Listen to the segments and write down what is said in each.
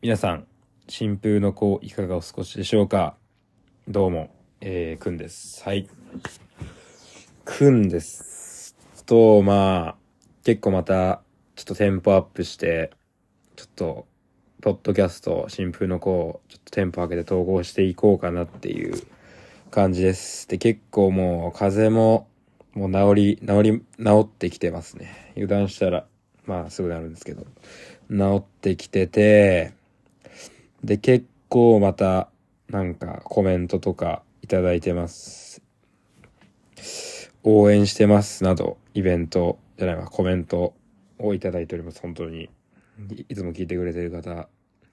皆さん、新風の子いかがお過ごしでしょうか？どうも、えー、くんです。はい。くんです。と、まあ、結構また、ちょっとテンポアップして、ちょっと、ポッドキャスト、新風の子を、ちょっとテンポ上げて統合していこうかなっていう感じです。で、結構もう、風も、もう治り、治り、治ってきてますね。油断したら、まあ、すぐなるんですけど、治ってきてて、で、結構また、なんかコメントとかいただいてます。応援してますなど、イベントじゃないわ、コメントをいただいております。本当に。いいつも聞いてくれてる方、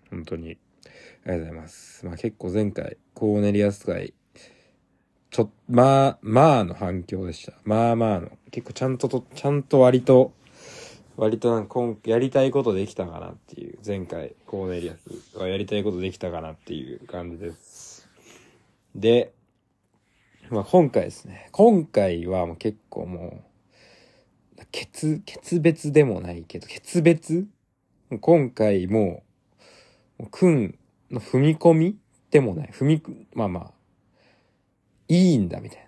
本当にありがとうございます。まあ結構前回、コーネリアス会、ちょ、まあ、まあの反響でした。まあまあの。結構ちゃんとと、ちゃんと割と、割となんか今やりたいことできたかなっていう、前回コーネリアスはやりたいことできたかなっていう感じです。で、まあ今回ですね。今回はもう結構もう、決、決別でもないけど、決別？今回もう、くんの踏み込みでもない。踏み、まあまあ、いいんだみたいな。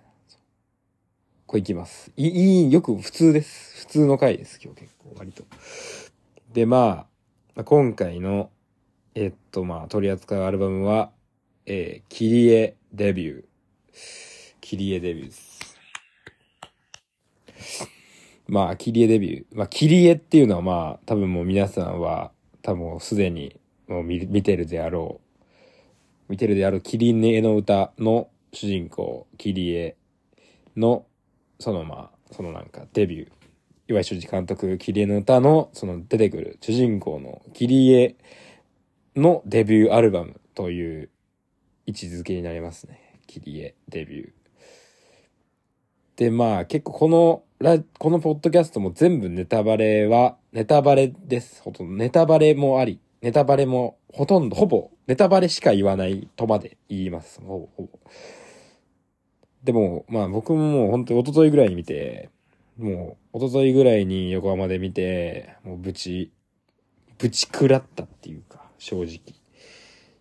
これいきます。いい、よく普通です。普通の回です、今日結構割と。で、まあ、今回の、えっと、まあ、取り扱うアルバムは、えー、キリエデビュー。キリエデビューです。まあ、キリエデビュー。まあ、キリエっていうのはまあ、多分もう皆さんは、多分すでにもう見見てるであろう。見てるであろう、キリネの歌の主人公、キリエの、そのまあ、そのなんかデビュー。岩井修司監督、キリエの歌の、その出てくる主人公のキリエのデビューアルバムという位置づけになりますね。キリエデビュー。で、まあ結構この、このポッドキャストも全部ネタバレは、ネタバレです。ほとんど。ネタバレもあり、ネタバレもほとんど、ほぼ、ネタバレしか言わないとまで言います。ほぼ、ほぼ。でも、まあ僕ももう本当に一昨日ぐらいに見て、もう一昨日ぐらいに横浜で見て、もうぶち、ぶち食らったっていうか、正直。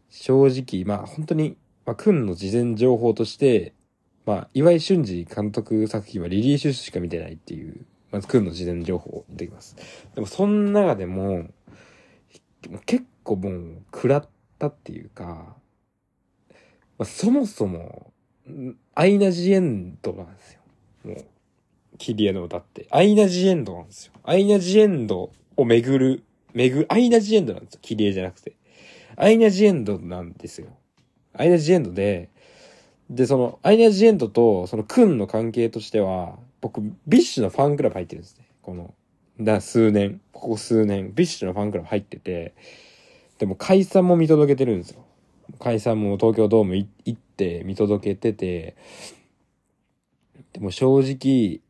正直、まあ本当に、まあ、くんの事前情報として、まあ、岩井俊二監督作品はリリー・シュしか見てないっていう、まずくんの事前情報を言ってきます。でもその中でも、結構もう食らったっていうか、まあ、そもそも、アイナ・ジ・エンドなんですよ。もう、キリエの歌って。アイナ・ジ・エンドなんですよ。アイナ・ジ・エンドを巡る、巡る、アイナ・ジ・エンドなんですよ。キリエじゃなくて。アイナ・ジ・エンドなんですよ。アイナ・ジ・エンドで、で、その、アイナ・ジ・エンドと、その、クンの関係としては、僕、 BiSH のファンクラブ入ってるんですね。この、だ、数年、ここ数年、 BiSH のファンクラブ入ってて、でも解散も見届けてるんですよ。解散も東京ドーム行っって見届けてて、でも正直、い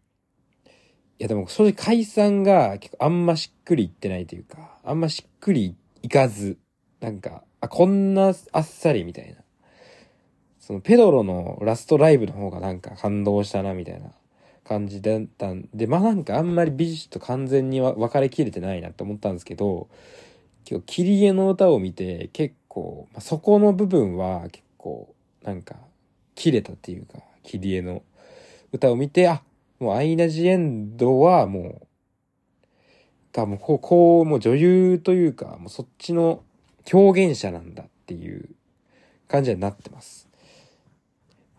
やでも正直解散が結構あんましっくりいってないというか、あんましっくりいかず、なんか、あ、こんなあっさりみたいな。そのペドロのラストライブの方がなんか感動したなみたいな感じだったんで、まあなんかあんまりビジュと完全には分かれきれてないなって思ったんですけど、今日、キリエの歌を見て結構、まあ、そこの部分は結構なんか切れたっていうか、キリエの歌を見て、あ、もうアイナ・ジ・エンドはもう、がもうこう、こう、もう女優というか、もうそっちの表現者なんだっていう感じになってます。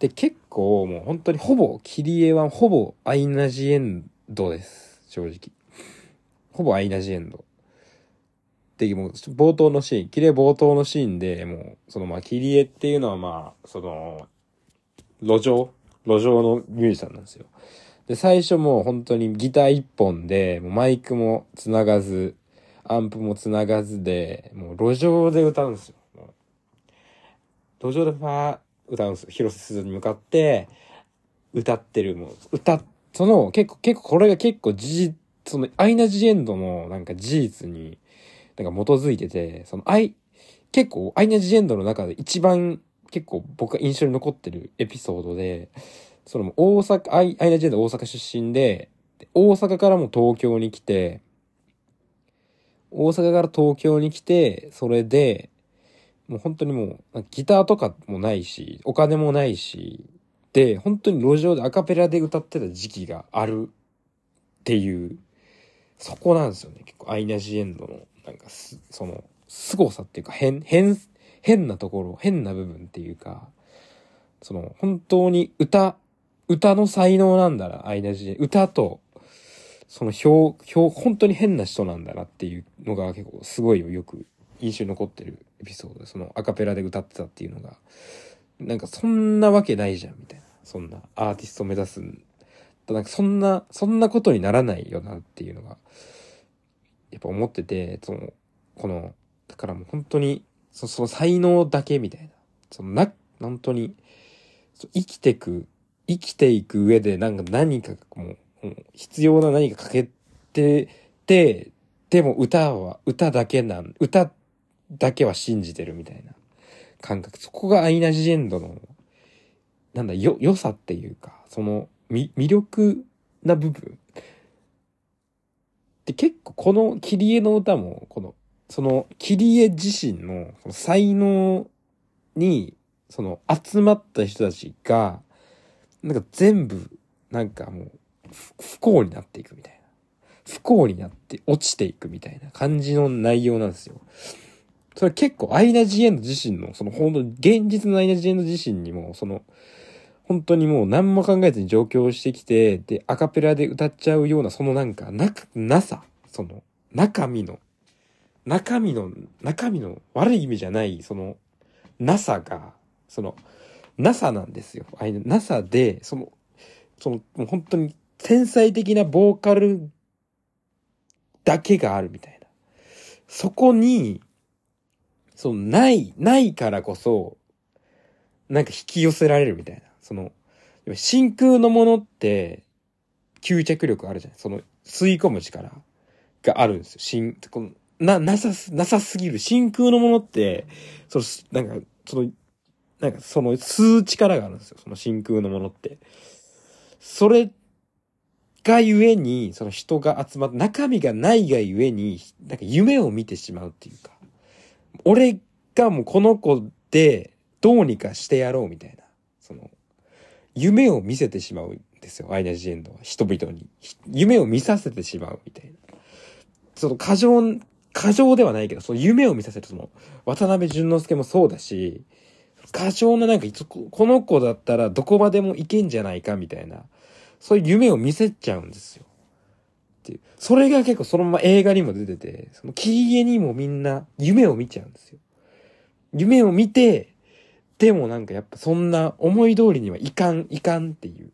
で、結構もう本当にほぼ、キリエはほぼアイナ・ジ・エンドです。正直。ほぼアイナ・ジ・エンド。で、もう冒頭のシーン、キリエ冒頭のシーンで、もう、そのまあ、キリエっていうのはまあ、その、路上路上のミュージシャンなんですよ。で、最初もう本当にギター一本で、もうマイクも繋がず、アンプも繋がずで、もう路上で歌うんですよ。路上でファー歌うんですよ。広瀬すずに向かって、歌ってる、もう、歌、その、結構、結構、これが結構事実、その、アイナ・ジ・エンドのなんか事実に、なんか基づいてて、その、アイ、結構、アイナ・ジ・エンドの中で一番、結構僕が印象に残ってるエピソードで、その、大阪、アイアイナ・ジ・エンド大阪出身、で大阪からも東京に来て、大阪から東京に来て、それで、もう本当にもう、ギターとかもないし、お金もないし、で、本当に路上でアカペラで歌ってた時期があるっていう、そこなんですよね。結構アイナ・ジ・エンドの、なんかその、凄さっていうか、変、変、変なところ、変な部分っていうか、その、本当に歌、歌の才能なんだな、アイナ・ジ・エ。歌と、その表、表、本当に変な人なんだなっていうのが結構すごいよよく印象に残ってるエピソードで、そのアカペラで歌ってたっていうのが、なんかそんなわけないじゃん、みたいな。そんなアーティストを目指す。なんかそんな、そんなことにならないよなっていうのが、やっぱ思ってて、その、この、だからもう本当に、そその才能だけみたいな。そのな、本当に、生きてく、生きていく上でなんか何かもう、必要な何かかけてて、でも歌は、歌だけなん、歌だけは信じてるみたいな感覚。そこがアイナ・ジ・エンドの、なんだ、よ、良さっていうか、その、み、魅力な部分。で、結構このキリエの歌も、この、その、キリエ自身のその才能に、その、集まった人たちが、なんか全部、なんかもう、不幸になっていくみたいな。不幸になって落ちていくみたいな感じの内容なんですよ。それ結構アイナ・ジ・エンド自身の、その本当現実のアイナ・ジ・エンド自身にも、その、本当にもう何も考えずに上京してきて、で、アカペラで歌っちゃうような、そのなんか、な、なさ、その、中身の、中身の、中身の悪い意味じゃない、その、なさが、その、なさなんですよ。あいなさで、その、その、もう本当に天才的なボーカルだけがあるみたいな。そこに、その、ない、ないからこそ、なんか引き寄せられるみたいな。その、真空のものって、吸着力あるじゃん。その、吸い込む力があるんですよ。真、この、な、なさす、なさすぎる。真空のものって、その、なんか、その、なんかその吸う力があるんですよ。その真空のものって。それがゆえに、その人が集まって、中身がないがゆえに、なんか夢を見てしまうっていうか。俺がもうこの子でどうにかしてやろうみたいな、その、夢を見せてしまうんですよ、アイナ・ジ・エンドは。人々に。夢を見させてしまうみたいな。その過剰、過剰ではないけど、その夢を見させる、その、渡辺淳之介もそうだし、過剰ななんか、この子だったらどこまでもいけんじゃないかみたいな、そういう夢を見せちゃうんですよ。っていう。それが結構そのまま映画にも出てて、そのキリエにもみんな夢を見ちゃうんですよ。夢を見て、でもなんかやっぱそんな思い通りにはいかん、いかんっていう。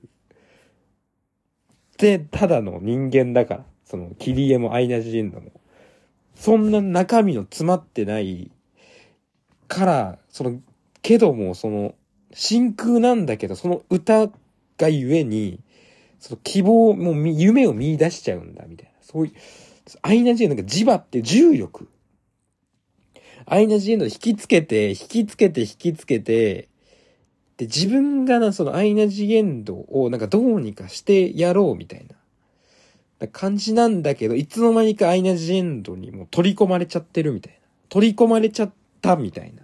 で、ただの人間だから。その、キリエもアイナジ・エンドも。そんな中身の詰まってないから、その、けども、その、真空なんだけど、その歌がゆえに、その希望、もう夢を見出しちゃうんだ、みたいな。そういう、アイナ・ジ・エンドが磁場って重力。アイナ・ジ・エンド引きつけて、引きつけて、引きつけて、で、自分がな、そのアイナ・ジ・エンドをなんかどうにかしてやろうみたいな感じなんだけど、いつの間にかアイナ・ジ・エンドにもう取り込まれちゃってるみたいな。取り込まれちゃったみたいな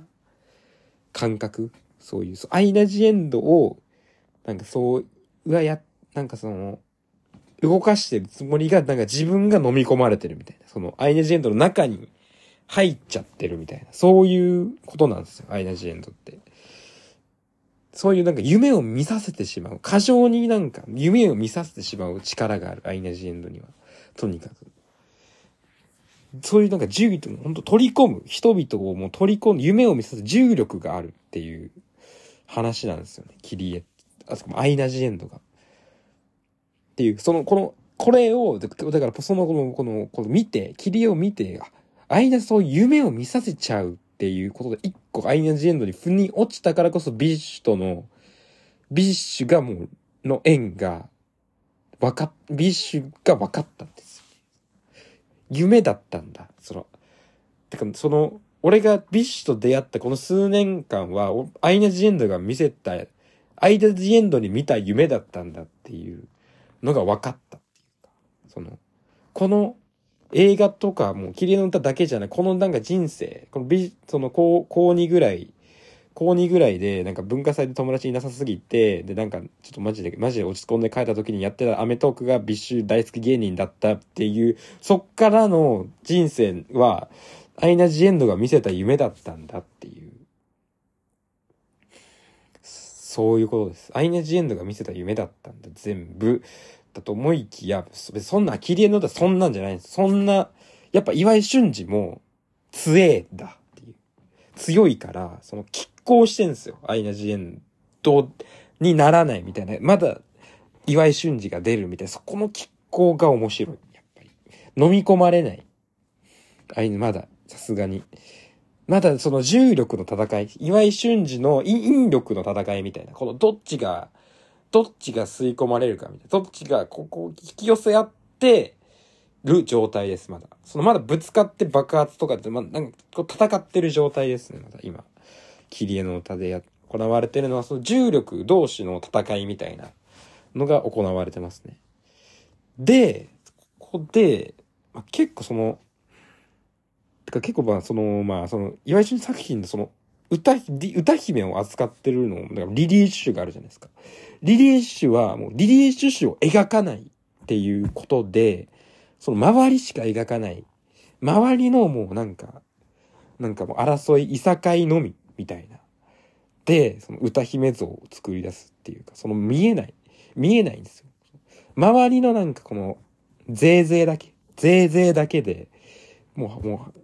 感覚。そういう、アイナ・ジ・エンドを、なんかそう、うわ、や、なんかその、動かしてるつもりが、なんか自分が飲み込まれてるみたいな。その、アイナ・ジ・エンドの中に入っちゃってるみたいな。そういうことなんですよ、アイナ・ジ・エンドって。そういうなんか夢を見させてしまう。過剰になんか夢を見させてしまう力がある、アイナ・ジ・エンドには。とにかく。そういうなんか重力、本当取り込む。人々をもう取り込む。夢を見させる重力があるっていう話なんですよね。キリエ。あそこもアイナ・ジ・エンドが。っていう、その、この、これを、だからその、この、この、この見て、キリエを見て、アイナそう夢を見させちゃうっていうことで、一個アイナ・ジ・エンドに腑に落ちたからこそ、 BiSH との、 BiSH がもう、の縁が、わか、 BiSH が分かったんですよ。夢だったんだ、その、てか、その、俺が BiSH と出会ったこの数年間は、アイナ・ジ・エンドが見せた、アイナ・ジ・エンドに見た夢だったんだっていうのが分かったっていうか、その、この映画とかもうキリエの歌だけじゃない、このなんか人生、この美、その高、高2ぐらい、高2ぐらいで、なんか文化祭で友達いなさすぎて、で、なんか、ちょっとマジで、マジで落ち込んで帰った時にやってたアメトークが BiSH 大好き芸人だったっていう、そっからの人生は、アイナ・ジ・エンドが見せた夢だったんだっていう。そういうことです。アイナ・ジ・エンドが見せた夢だったんだ、全部。だと思いきや、そんな、キリエの歌そんなんじゃないんです。そんな、やっぱ岩井俊二も強えんだっていう。強いから、その、拮抗してんですよ。アイナ・ジ・エンドにならないみたいな。まだ、岩井俊二が出るみたいな。そこの拮抗が面白い。やっぱり。飲み込まれない。あいまだ、さすがに。まだその重力の戦い、岩井俊二の引力の戦いみたいな。このどっちが、どっちが吸い込まれるかみたいな。どっちがここを引き寄せ合ってる状態です、まだ。そのまだぶつかって爆発とかで、まあ、なんかこう戦ってる状態ですね、まだ今。切り絵の歌でや、行われてるのは、その重力同士の戦いみたいなのが行われてますね。で、ここで、まあ、結構その、てか結構まあその、まあその、岩井俊作品のその、歌、歌姫を扱ってるの、だからリリー・シュがあるじゃないですか。リリー・シュはもうリリー・シュシュを描かないっていうことで、その周りしか描かない。周りのもうなんか、なんかもう争い、いさかいのみ、みたいな。で、その歌姫像を作り出すっていうか、その見えない、見えないんですよ。周りのなんかこの、ぜいぜいだけ、ぜいぜいだけで、もう、もう、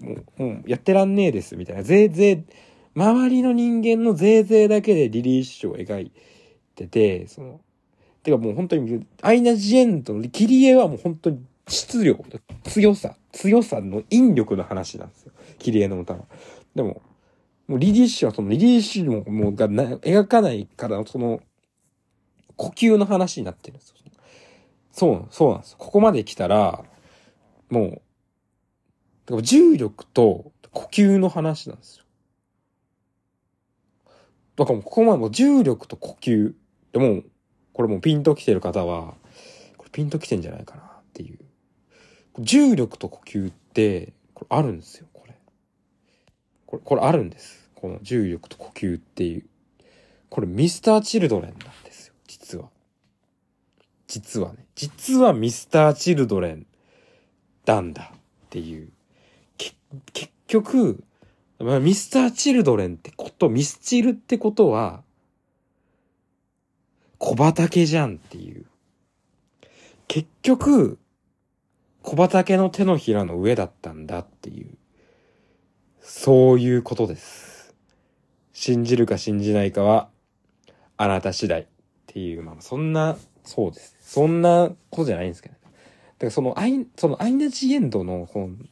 もう、もうやってらんねえです、みたいな。ぜいぜい、周りの人間のぜいぜいだけでリリース書を描いてて、その、てかもう本当に、アイナ・ジ・エンドの切り絵はもう本当に質量、強さ、強さの引力の話なんですよ。切り絵の歌は。でも、もうリリーシュはそのリリーシュももうがな描かないから、その、呼吸の話になってるんですよ。そう、そうなんです。ここまで来たら、もう、重力と呼吸の話なんですよ。だからもうここまでも重力と呼吸。でも、これもうピンと来てる方は、これピンと来てんじゃないかなっていう。重力と呼吸って、これあるんですよ、これ。これ、これあるんです。この重力と呼吸っていう。これミスター・チルドレンなんですよ、実は。実はね。実はミスター・チルドレンなんだっていう。結局、まあ、ミスター・チルドレンってこと、ミスチルってことは、小畑じゃんっていう。結局、小畑の手のひらの上だったんだっていう。そういうことです。信じるか信じないかは、あなた次第っていう、まあ、そんな、そうです。そんなことじゃないんですけど、だからそのアイ、そのアイナ・ジ・エンドの本、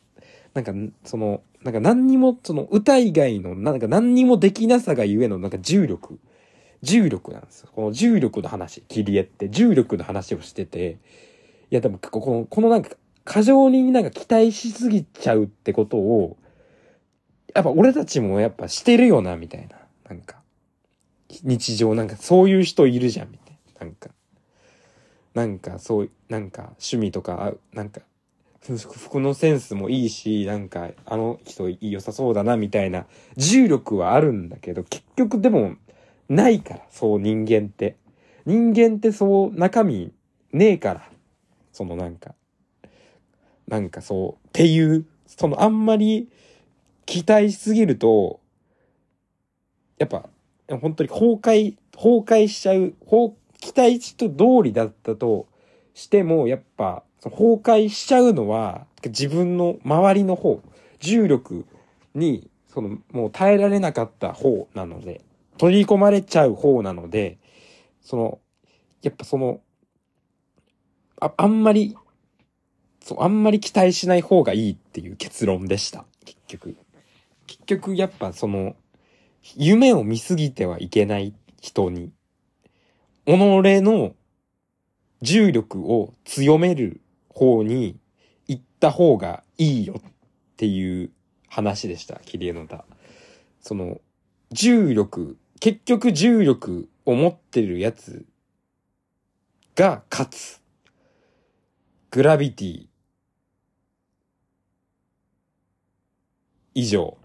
なんか、その、なんか何にも、その歌以外の、なんか何にもできなさがゆえの、なんか重力。重力なんですよ。この重力の話、切り絵って重力の話をしてて、いやでも、この、このなんか、過剰になんか期待しすぎちゃうってことを、やっぱ俺たちもやっぱしてるよな、みたいな。なんか、日常なんかそういう人いるじゃん、みたいな。なんか、なんかそう、なんか趣味とか、なんか服のセンスもいいし、なんか、あの人良さそうだな、みたいな、重力はあるんだけど、結局でも、ないから、そう人間って。人間ってそう、中身、ねえから。そのなんか、なんかそう、っていう、そのあんまり、期待しすぎると、やっぱ、本当に崩壊、崩壊しちゃう、期待値と通りだったとしても、やっぱ、崩壊しちゃうのは、自分の周りの方、重力に、その、もう耐えられなかった方なので、取り込まれちゃう方なので、その、やっぱその、あ、あんまり、そう、あんまり期待しない方がいいっていう結論でした。結局。結局、やっぱその、夢を見すぎてはいけない人に、己の重力を強める方に行った方がいいよっていう話でした、キリエの歌。その、重力、結局重力を持ってるやつが勝つ。グラビティ以上。